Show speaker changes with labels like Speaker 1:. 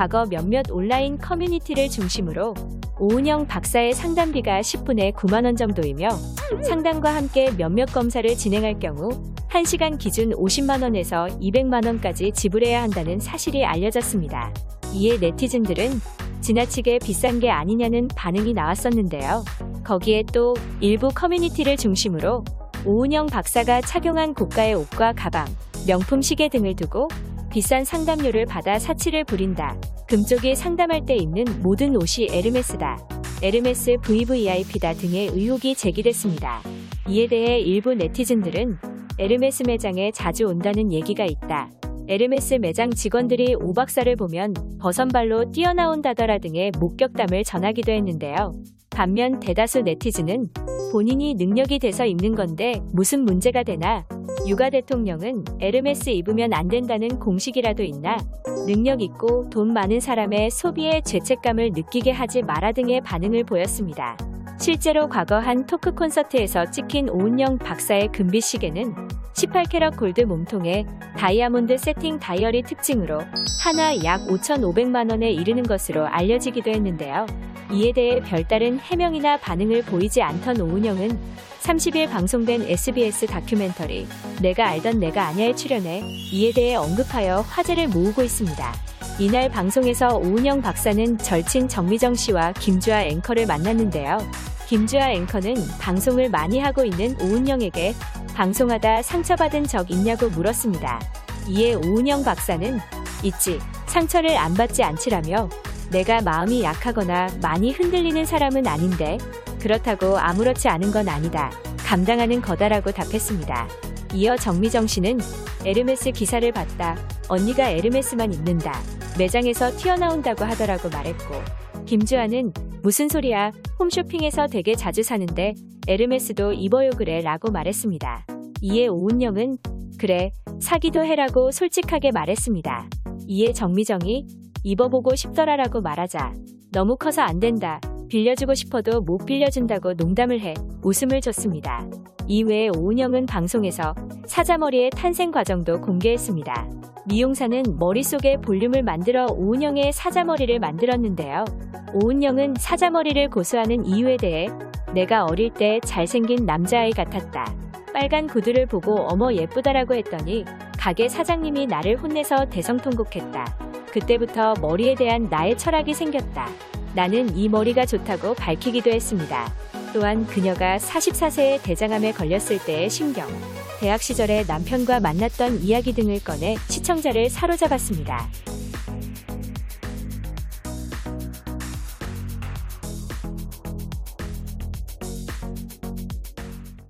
Speaker 1: 과거 몇몇 온라인 커뮤니티를 중심으로 오은영 박사의 상담비가 10분에 9만원 정도이며 상담과 함께 몇몇 검사를 진행할 경우 1시간 기준 50만원에서 200만원까지 지불해야 한다는 사실이 알려졌습니다. 이에 네티즌들은 지나치게 비싼 게 아니냐는 반응이 나왔었는데요. 거기에 또 일부 커뮤니티를 중심으로 오은영 박사가 착용한 고가의 옷과 가방, 명품 시계 등을 두고 비싼 상담료를 받아 사치를 부린다. 금쪽이 상담할 때 입는 모든 옷이 에르메스다. 에르메스 VVIP다 등의 의혹이 제기됐습니다. 이에 대해 일부 네티즌들은 에르메스 매장에 자주 온다는 얘기가 있다. 에르메스 매장 직원들이 오 박사를 보면 버선발로 뛰어나온다더라 등의 목격담을 전하기도 했는데요. 반면 대다수 네티즌은 본인이 능력이 돼서 입는 건데 무슨 문제가 되나 육아 대통령은 에르메스 입으면 안 된다는 공식이라도 있나 능력 있고 돈 많은 사람의 소비에 죄책감을 느끼게 하지 마라 등의 반응을 보였습니다. 실제로 과거 한 토크 콘서트에서 찍힌 오은영 박사의 금빛 시계는 18캐럿 골드 몸통에 다이아몬드 세팅 다이얼이 특징으로 하나 약 5,500만 원에 이르는 것으로 알려지기도 했는데요. 이에 대해 별다른 해명이나 반응을 보이지 않던 오은영은 30일 방송된 SBS 다큐멘터리 내가 알던 내가 아냐에 출연해 이에 대해 언급하여 화제를 모으고 있습니다. 이날 방송에서 오은영 박사는 절친 정미정 씨와 김주아 앵커를 만났는데요. 김주아 앵커는 방송을 많이 하고 있는 오은영에게 방송하다 상처받은 적 있냐고 물었습니다. 이에 오은영 박사는 있지, 상처를 안 받지 않지라며 내가 마음이 약하거나 많이 흔들리는 사람은 아닌데 그렇다고 아무렇지 않은 건 아니다. 감당하는 거다라고 답했습니다. 이어 정미정 씨는 에르메스 기사를 봤다. 언니가 에르메스만 입는다. 매장에서 튀어나온다고 하더라고 말했고 김주아는 무슨 소리야 홈쇼핑에서 되게 자주 사는데 에르메스도 입어요 그래 라고 말했습니다. 이에 오은영은 그래 사기도 해라고 솔직하게 말했습니다. 이에 정미정이 입어보고 싶더라라고 말하자 너무 커서 안 된다. 빌려주고 싶어도 못 빌려준다고 농담을 해 웃음을 줬습니다. 이외에 오은영은 방송에서 사자머리의 탄생 과정도 공개했습니다. 미용사는 머릿속에 볼륨을 만들어 오은영의 사자머리를 만들었는데요. 오은영은 사자머리를 고수하는 이유에 대해 내가 어릴 때 잘생긴 남자아이 같았다. 빨간 구두를 보고 어머 예쁘다라고 했더니 가게 사장님이 나를 혼내서 대성통곡했다. 그때부터 머리에 대한 나의 철학이 생겼다. 나는 이 머리가 좋다고 밝히기도 했습니다. 또한 그녀가 44세의 대장암에 걸렸을 때의 심경, 대학 시절에 남편과 만났던 이야기 등을 꺼내 시청자를 사로잡았습니다.